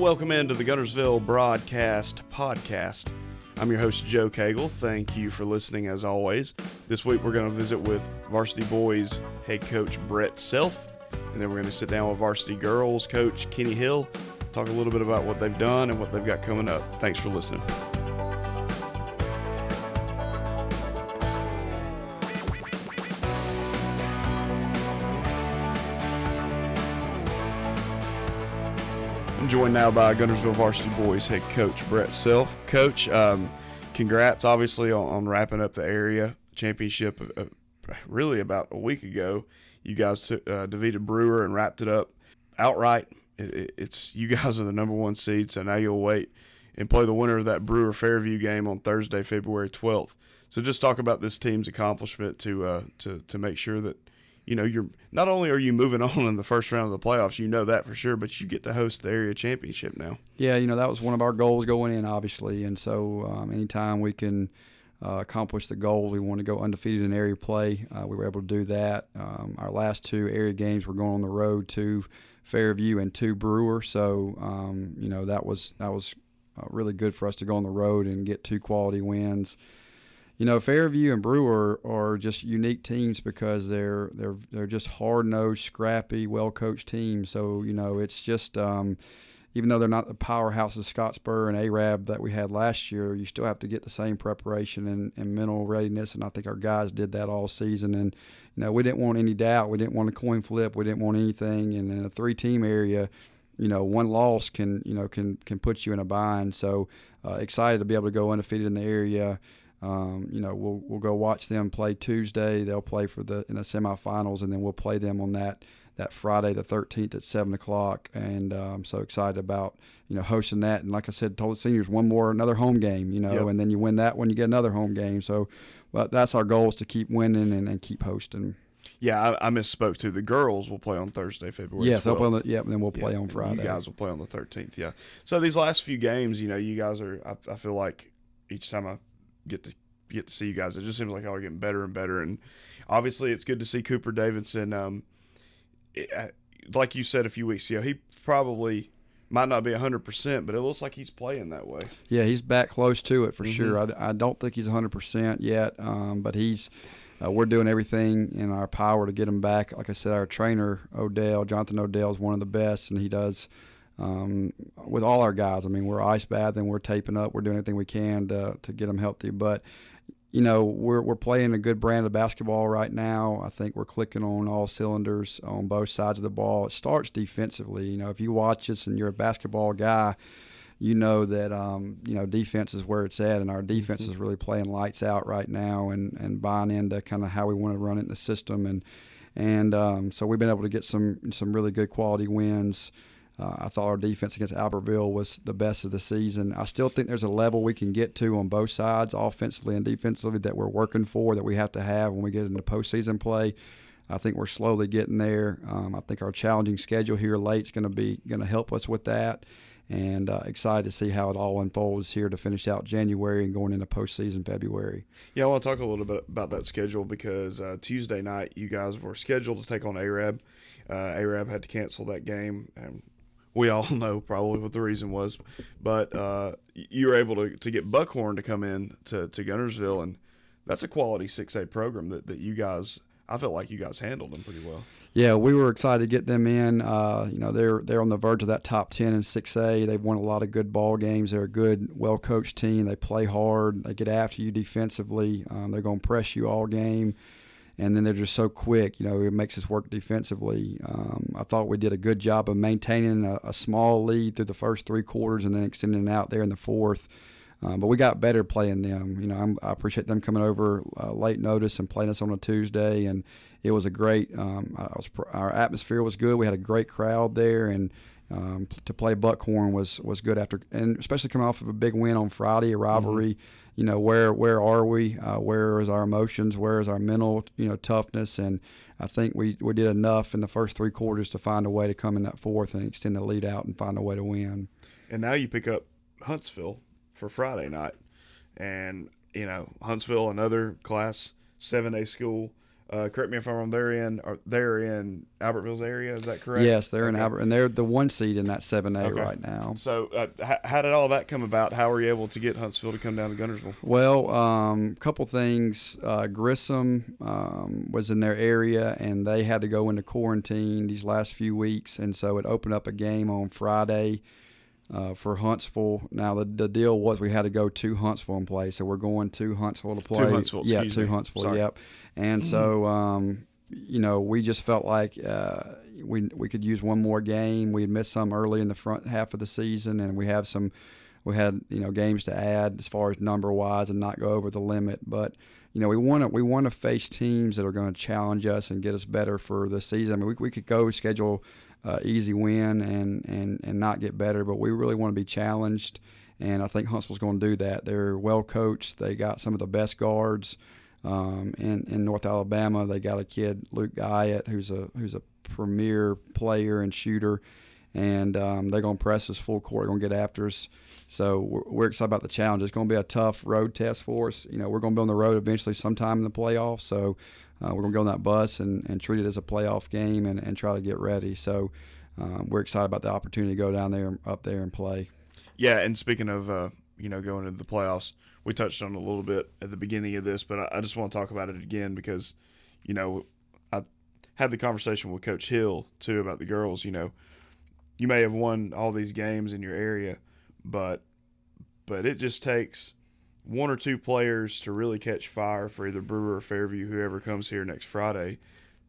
Welcome into the Guntersville Broadcast Podcast. I'm your host, Joe Cagle. Thank you for listening as always. This week we're going to visit with Varsity Boys head coach Brett Self, and then we're going to sit down with Varsity Girls coach Kenny Hill, talk a little bit about what they've done and what they've got coming up. Thanks for listening. Joined now by Guntersville Varsity Boys head coach Brett Self. Coach, um, congrats obviously on, on, wrapping up the area championship uh, really about a week ago. You guys took, uh, defeated Brewer and wrapped it up outright. It, it's you guys are the number one seed, so now you'll wait and play the winner of that Brewer Fairview game on Thursday, February 12th. So just talk about this team's accomplishment to uh, to to make sure that you know, you're not only are you moving on in the first round of the playoffs, you know that for sure, but you get to host the area championship now. Yeah, you know that was one of our goals going in, obviously, and so um, anytime we can uh, accomplish the goal, we want to go undefeated in area play. Uh, we were able to do that. Um, our last two area games were going on the road to Fairview and to Brewer, so um, you know that was that was uh, really good for us to go on the road and get two quality wins you know, Fairview and Brewer are just unique teams because they're they're they're just hard nosed, scrappy, well coached teams. So you know, it's just um, even though they're not the powerhouse of Scottsboro and Arab that we had last year, you still have to get the same preparation and, and mental readiness. And I think our guys did that all season. And you know, we didn't want any doubt. We didn't want a coin flip. We didn't want anything. And in a three team area you know one loss can you know can can put you in a bind. So uh, excited to be able to go undefeated in the area. Um, you know, we'll we'll go watch them play Tuesday. They'll play for the in the semifinals, and then we'll play them on that that Friday the 13th at seven o'clock. And uh, I'm so excited about you know hosting that. And like I said, told the seniors one more another home game. You know, yep. and then you win that one, you get another home game. So, well, that's our goal is to keep winning and, and keep hosting. Yeah, I, I, misspoke too. The girls will play on Thursday, February. Yes, 12th. they'll play on the, yeah, and then we'll play yeah, on Friday. You guys will play on the 13th. Yeah. So these last few games, you know, you guys are. I, I feel like each time I get to get to see you guys. It just seems like y'all are getting better and better, and obviously it's good to see Cooper Davidson. Um, it, like you said a few weeks ago, he probably might not be 100%, but it looks like he's playing that way. Yeah, he's back close to it for mm-hmm. sure. I, I, don't think he's 100% yet, um, but he's uh, we're doing everything in our power to get him back. Like I said, our trainer, Odell, Jonathan Odell, is one of the best, and he does – um, with all our guys. I mean, we're ice bathing, we're taping up, we're doing everything we can to, to get them healthy. But, you know, we're, we're playing a good brand of basketball right now. I think we're clicking on all cylinders on both sides of the ball. It starts defensively. You know, if you watch us and you're a basketball guy, you know that um, you know defense is where it's at, and our defense mm-hmm. is really playing lights out right now, and, and buying into kind of how we want to run it in the system, and and um, so we've been able to get some some really good quality wins. Uh, I thought our defense against Albertville was the best of the season. I still think there's a level we can get to on both sides, offensively and defensively, that we're working for, that we have to have when we get into postseason play. I think we're slowly getting there. Um, I think our challenging schedule here late is going to be going to help us with that, and uh, excited to see how it all unfolds here to finish out January and going into postseason February. Yeah, I want to talk a little bit about that schedule because uh, Tuesday night you guys were scheduled to take on Arab. Uh, Arab had to cancel that game, and we all know probably what the reason was, but uh, you were able to, to get Buckhorn to come in to, to Guntersville, and that's a quality 6A program that, that you guys, I felt like you guys handled them pretty well. Yeah, we were excited to get them in. Uh, you know, they're they're on the verge of that top ten in 6A. They've won a lot of good ball games. They're a good, well coached team. They play hard. They get after you defensively. Um, they're going to press you all game and then they're just so quick. You know, it makes us work defensively. Um, I thought we did a good job of maintaining a, a, small lead through the first three quarters and then extending it out there in the fourth. Um, but we got better playing them. You know, I'm, i appreciate them coming over uh, late notice and playing us on a Tuesday, and it was a great. Um, was, our atmosphere was good. We had a great crowd there, and um, to play Buckhorn was was good after, and especially coming off of a big win on Friday, a rivalry. Mm-hmm you know where where are we? Uh, where is our emotions? Where is our mental you know toughness? And I think we, we did enough in the first three quarters to find a way to come in that fourth and extend the lead out and find a way to win. And now you pick up Huntsville for Friday night, and you know Huntsville, another Class Seven A school. Uh, correct me if I'm wrong. They're in. They're in Albertville's area. Is that correct? Yes, they're in Okay. Albert, and they're the one seed in that seven A Okay. right now. So, uh, h- how did all that come about? How were you able to get Huntsville to come down to Guntersville? Well, um, couple things. Uh, Grissom um, was in their area, and they had to go into quarantine these last few weeks, and so it opened up a game on Friday uh, for Huntsville. Now the the deal was we had to go to Huntsville and play, so we're going to Huntsville to play. Huntsville, yeah, excuse to me. Huntsville. Sorry. Yep. And so, um, you know, we just felt like uh, we we could use one more game. We had missed some early in the front half of the season, and we have some. We had you know games to add as far as number wise and not go over the limit, but you know we want to we want to face teams that are going to challenge us and get us better for the season. I mean, we, we could go schedule uh, easy win and, and and not get better, but we really want to be challenged. And I think Huntsville's going to do that. They're well coached. They got some of the best guards um, in in North Alabama. They got a kid Luke Guyett who's a who's a premier player and shooter, and um, they're going to press us full court. Going to get after us. So we're, we're excited about the challenge. It's going to be a tough road test for us. You know, we're going to be on the road eventually sometime in the playoffs. So uh, we're going to go on that bus and, and treat it as a playoff game and, and try to get ready. So um, we're excited about the opportunity to go down there, up there, and play. Yeah, and speaking of uh, you know going into the playoffs, we touched on a little bit at the beginning of this, but I, I just want to talk about it again because you know I had the conversation with Coach Hill too about the girls. You know, you may have won all these games in your area, but but it just takes one or two players to really catch fire for either Brewer or Fairview, whoever comes here next Friday,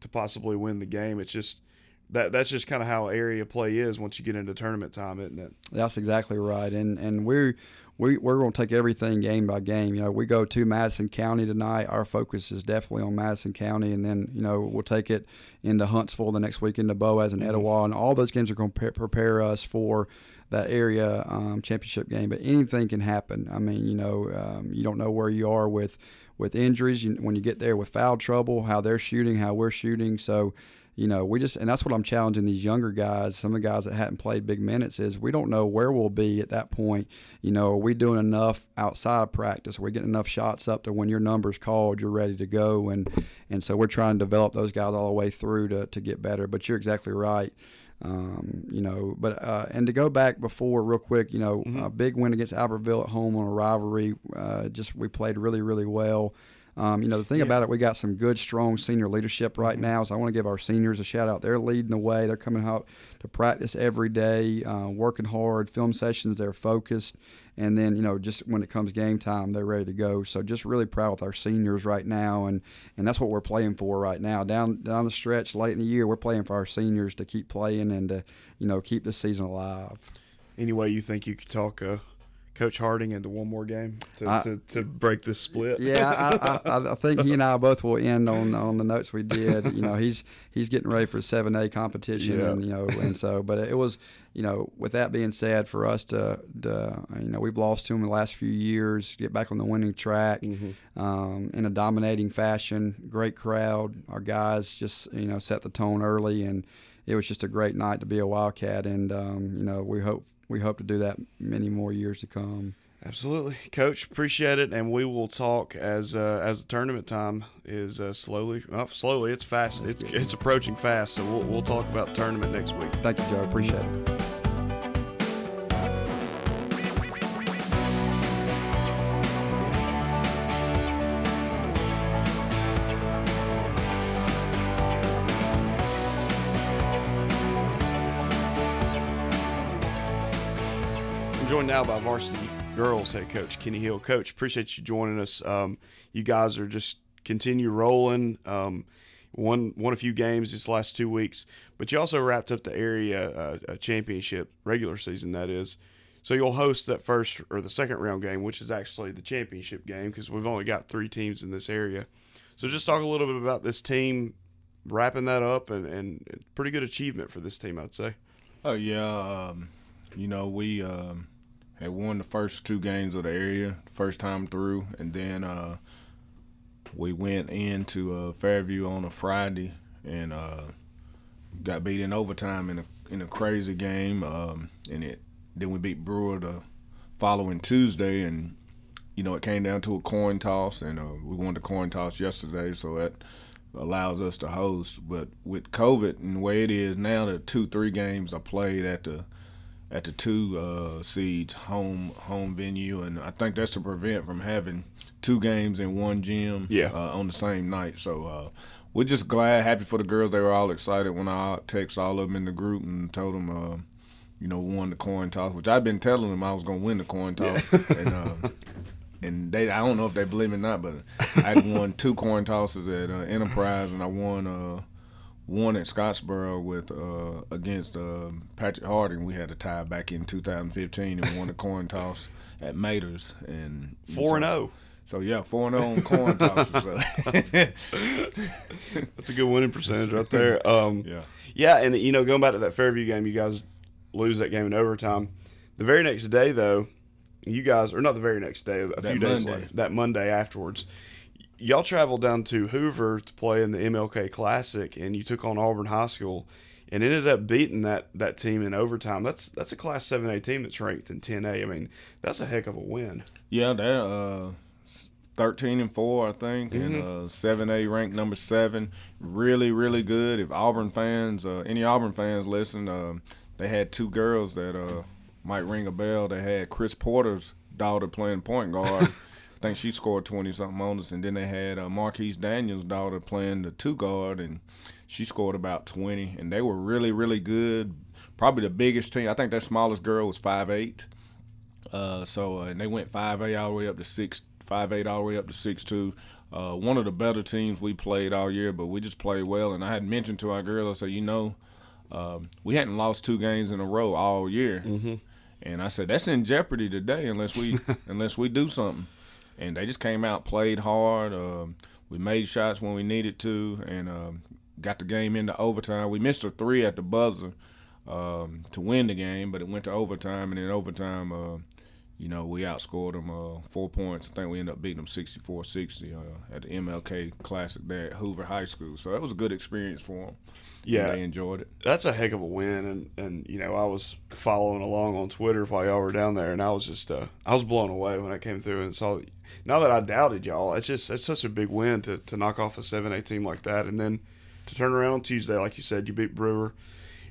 to possibly win the game. It's just that that's just kind of how area play is once you get into tournament time, isn't it? That's exactly right, and and we're we, we're going to take everything game by game. You know, we go to Madison County tonight. Our focus is definitely on Madison County, and then you know we'll take it into Huntsville the next week into Boaz and Mhm. Etowah, and all those games are going to prepare us for that area um, championship game. But anything can happen. I mean, you know, um, you don't know where you are with with injuries you, when you get there with foul trouble, how they're shooting, how we're shooting. So you know, we just, and that's what I'm challenging these younger guys, some of the guys that hadn't played big minutes, is we don't know where we'll be at that point. You know, are we doing enough outside of practice? Are we getting enough shots up to when your number's called, you're ready to go? And and so we're trying to develop those guys all the way through to, to get better. But you're exactly right. Um, you know, but uh, and to go back before real quick, you know, Mhm. a big win against Albertville at home on a rivalry. Uh, just we played really, really well. Um, you know, the thing Yeah. about it, we got some good, strong senior leadership right Mhm. now. So I want to give our seniors a shout out. They're leading the way. They're coming out to practice every day, uh, working hard. Film sessions, they're focused, and then you know, just when it comes game time, they're ready to go. So just really proud with our seniors right now, and and that's what we're playing for right now. Down down the stretch, late in the year, we're playing for our seniors to keep playing and to you know keep the season alive. Any way you think you could talk uh, Coach Harding into one more game to, I- to, to break this split? Yeah, I, I, I think he and I both will end on on the notes we did. You know, he's he's getting ready for seven A competition, Yeah. and you know, and so, but it was, you know, with that being said, for us to, to you know, we've lost to him the last few years, get back on the winning track Mhm. um, in a dominating fashion. Great crowd, our guys just you know set the tone early, and it was just a great night to be a Wildcat, and um, you know, we hope we hope to do that many more years to come. Absolutely, Coach. Appreciate it, and we will talk as uh, as the tournament time is uh, slowly, not slowly. It's fast. It's it's approaching fast. So we'll we'll talk about the tournament next week. Thank you, Joe. Appreciate it. Joined now by varsity girls head coach Kenny Hill. Coach, appreciate you joining us. Um, you guys are just continue rolling. Um, won won a few games this last two weeks, but you also wrapped up the area uh, championship regular season. That is, so you'll host that first or the second round game, which is actually the championship game because we've only got three teams in this area. So just talk a little bit about this team wrapping that up and, and pretty good achievement for this team, I'd say. Oh yeah, um, you know we um, had won the first two games of the area first time through, and then uh, we went into uh, Fairview on a Friday and uh, got beat in overtime in a in a crazy game, um, and it then we beat Brewer the following Tuesday, and you know it came down to a coin toss, and uh, we won the coin toss yesterday, so that allows us to host. But with COVID and the way it is now, the two three games are played at the at the two uh, seeds home home venue, and I think that's to prevent from having two games in one gym Yeah. uh, on the same night. So uh, we're just glad, happy for the girls. They were all excited when I text all of them in the group and told them, uh, you know, won the coin toss, which I've been telling them I was gonna win the coin toss, and uh, and they I don't know if they believe me or not, but I won two coin tosses at uh, Enterprise, and I won uh, one at Scottsboro with uh, against uh, Patrick Harding. We had a tie back in 2015 and won the coin toss at Maters and Four and oh. so- zero. So yeah, four and zero on coin tosses. That's a good winning percentage right there. Um, yeah. Yeah, and you know, going back to that Fairview game, you guys lose that game in overtime. The very next day, though, you guys, or not the very next day, a That few days Monday. later, that Monday afterwards, y'all traveled down to Hoover to play in the MLK Classic, and you took on Auburn High School, and ended up beating that that team in overtime. That's that's a Class Seven A team that's ranked in ten A. I mean, that's a heck of a win. Yeah, they're uh, thirteen and four, I think, and uh, seven A ranked number seven. Really, really good. If Auburn fans, uh, any Auburn fans listen, uh, they had two girls that uh, might ring a bell. They had Chris Porter's daughter playing point guard. I think she scored twenty something on us, and then they had uh, Marquis Daniels' daughter playing the two guard, and she scored about twenty. And they were really, really good. Probably the biggest team. I think that smallest girl was five eight. Uh, so uh, and they went five A all the way up to six, five eight all the way up to six two. Uh, one of the better teams we played all year, but we just played well. And I had mentioned to our girls, I said, you know, um, we hadn't lost two games in a row all year, mm-hmm. and I said that's in jeopardy today unless we unless we do something. And they just came out, played hard. Um, we made shots when we needed to, and um, got the game into overtime. We missed a three at the buzzer um, to win the game, but it went to overtime, and in overtime, uh, you know, we outscored them uh, four points. I think we ended up beating them 64-60 uh, at the MLK Classic there at Hoover High School. So that was a good experience for them. Yeah. they enjoyed it. that's a heck of a win and and you know I was following along on Twitter while y'all were down there and I was just uh, I was blown away when I came through and saw now that I doubted y'all it's just it's such a big win to, to knock off a 7A team like that and then to turn around on Tuesday like you said you beat Brewer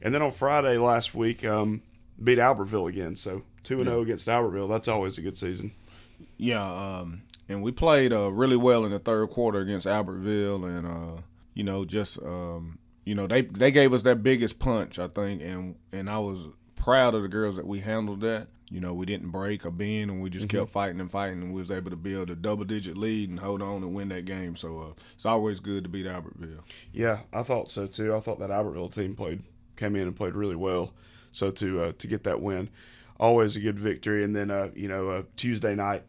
and then on Friday last week um, beat Albertville again so 2 and 0 against Albertville that's always a good season Yeah, um, and we played uh, really well in the third quarter against Albertville, and uh, you know, just um, you know, they they gave us that biggest punch, I think, and and I was proud of the girls that we handled that. You know, we didn't break or bend, and we just kept fighting and fighting, and we was able to build a double digit lead and hold on and win that game. So uh, it's always good to beat Albertville. Yeah, I thought so too. I thought that Albertville team played came in and played really well. So to uh, to get that win, always a good victory. And then uh, you know uh, Tuesday night,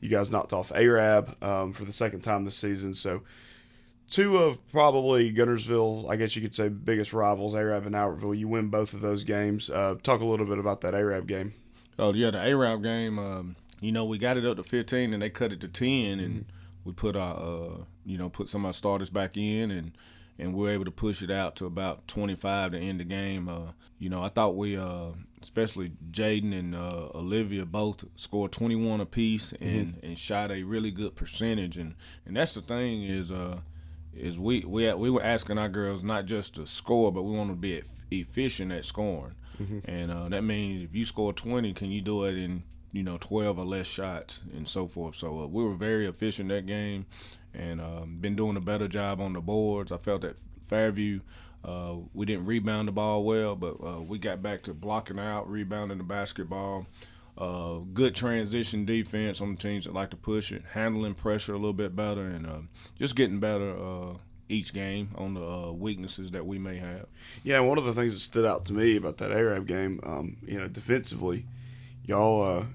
you guys knocked off Arab um, for the second time this season. So two of probably Guntersville, I guess you could say, biggest rivals, Arab and Albertville. You win both of those games. Uh, talk a little bit about that Arab game. Oh yeah, the Arab game. Um, you know, we got it up to 15, and they cut it to 10, and we put our, uh, you know, put some of our starters back in, and and we were able to push it out to about 25 to end the game. Uh, you know, I thought we, uh, especially Jaden and uh, Olivia, both scored 21 apiece and and shot a really good percentage, and and that's the thing is. Uh, is we we we were asking our girls not just to score, but we want to be efficient at scoring, and uh, that means if you score twenty, can you do it in you know twelve or less shots and so forth. So uh, we were very efficient that game, and um, been doing a better job on the boards. I felt that Fairview. Uh, we didn't rebound the ball well, but uh, we got back to blocking out, rebounding the basketball. Uh, good transition defense on the teams that like to push it, handling pressure a little bit better, and uh, just getting better uh, each game on the uh, weaknesses that we may have. Yeah, one of the things that stood out to me about that Arab game, um, you know, defensively, y'all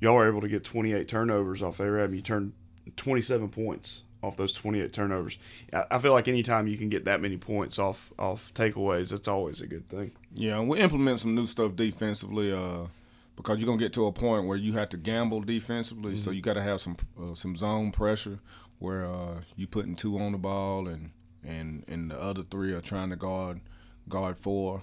y'all were able to get 28 turnovers off Arab. And you turned 27 points off those 28 turnovers. I feel like anytime you can get that many points off off takeaways, that's always a good thing. Yeah, and we implement some new stuff defensively uh, because you're gonna get to a point where you have to gamble defensively. So you got to have some uh, some zone pressure where uh, you putting two on the ball and and and the other three are trying to guard guard four,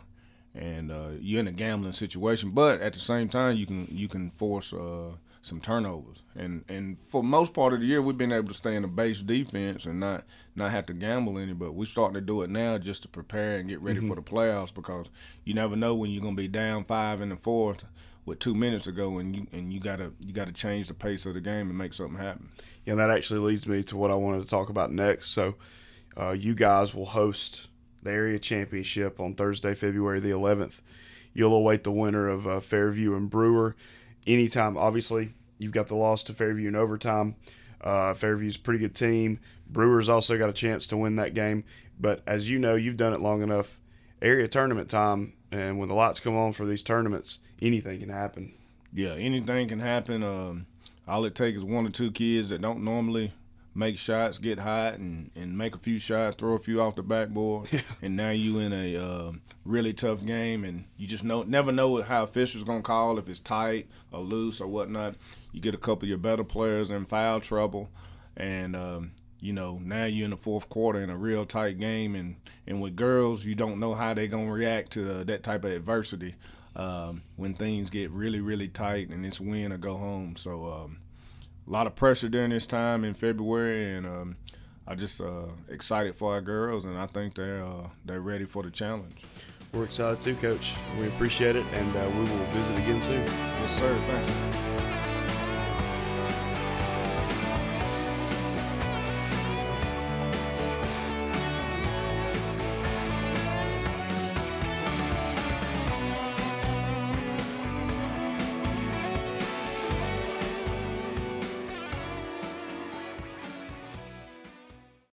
and uh, you're in a gambling situation. But at the same time, you can you can force uh, some turnovers. And and for most part of the year, we've been able to stay in the base defense and not not have to gamble any. But we're starting to do it now just to prepare and get ready mm-hmm. for the playoffs because you never know when you're gonna be down five in the fourth with two minutes to go, and you and you gotta you gotta change the pace of the game and make something happen. Yeah, and that actually leads me to what I wanted to talk about next. So, uh, you guys will host the area championship on Thursday, February the 11th. You'll await the winner of uh, Fairview and Brewer. Anytime, obviously, you've got the loss to Fairview in overtime. Uh, Fairview's a pretty good team. Brewers also got a chance to win that game. But as you know, you've done it long enough. Area tournament time, and when the lights come on for these tournaments, anything can happen. Yeah, anything can happen. Um, all it takes is one or two kids that don't normally make shots, get hot, and, and make a few shots, throw a few off the backboard, yeah. and now you in a uh, really tough game, and you just know never know how officials gonna call if it's tight or loose or whatnot. You get a couple of your better players in foul trouble, and um, you know now you're in the fourth quarter in a real tight game, and and with girls you don't know how they're gonna react to uh, that type of adversity um, when things get really really tight and it's win or go home. So. Um, a lot of pressure during this time in February, and um, I just uh, excited for our girls, and I think they're uh, they're ready for the challenge. We're excited too, Coach. We appreciate it, and uh, we will visit again soon. Yes, sir. Thank you.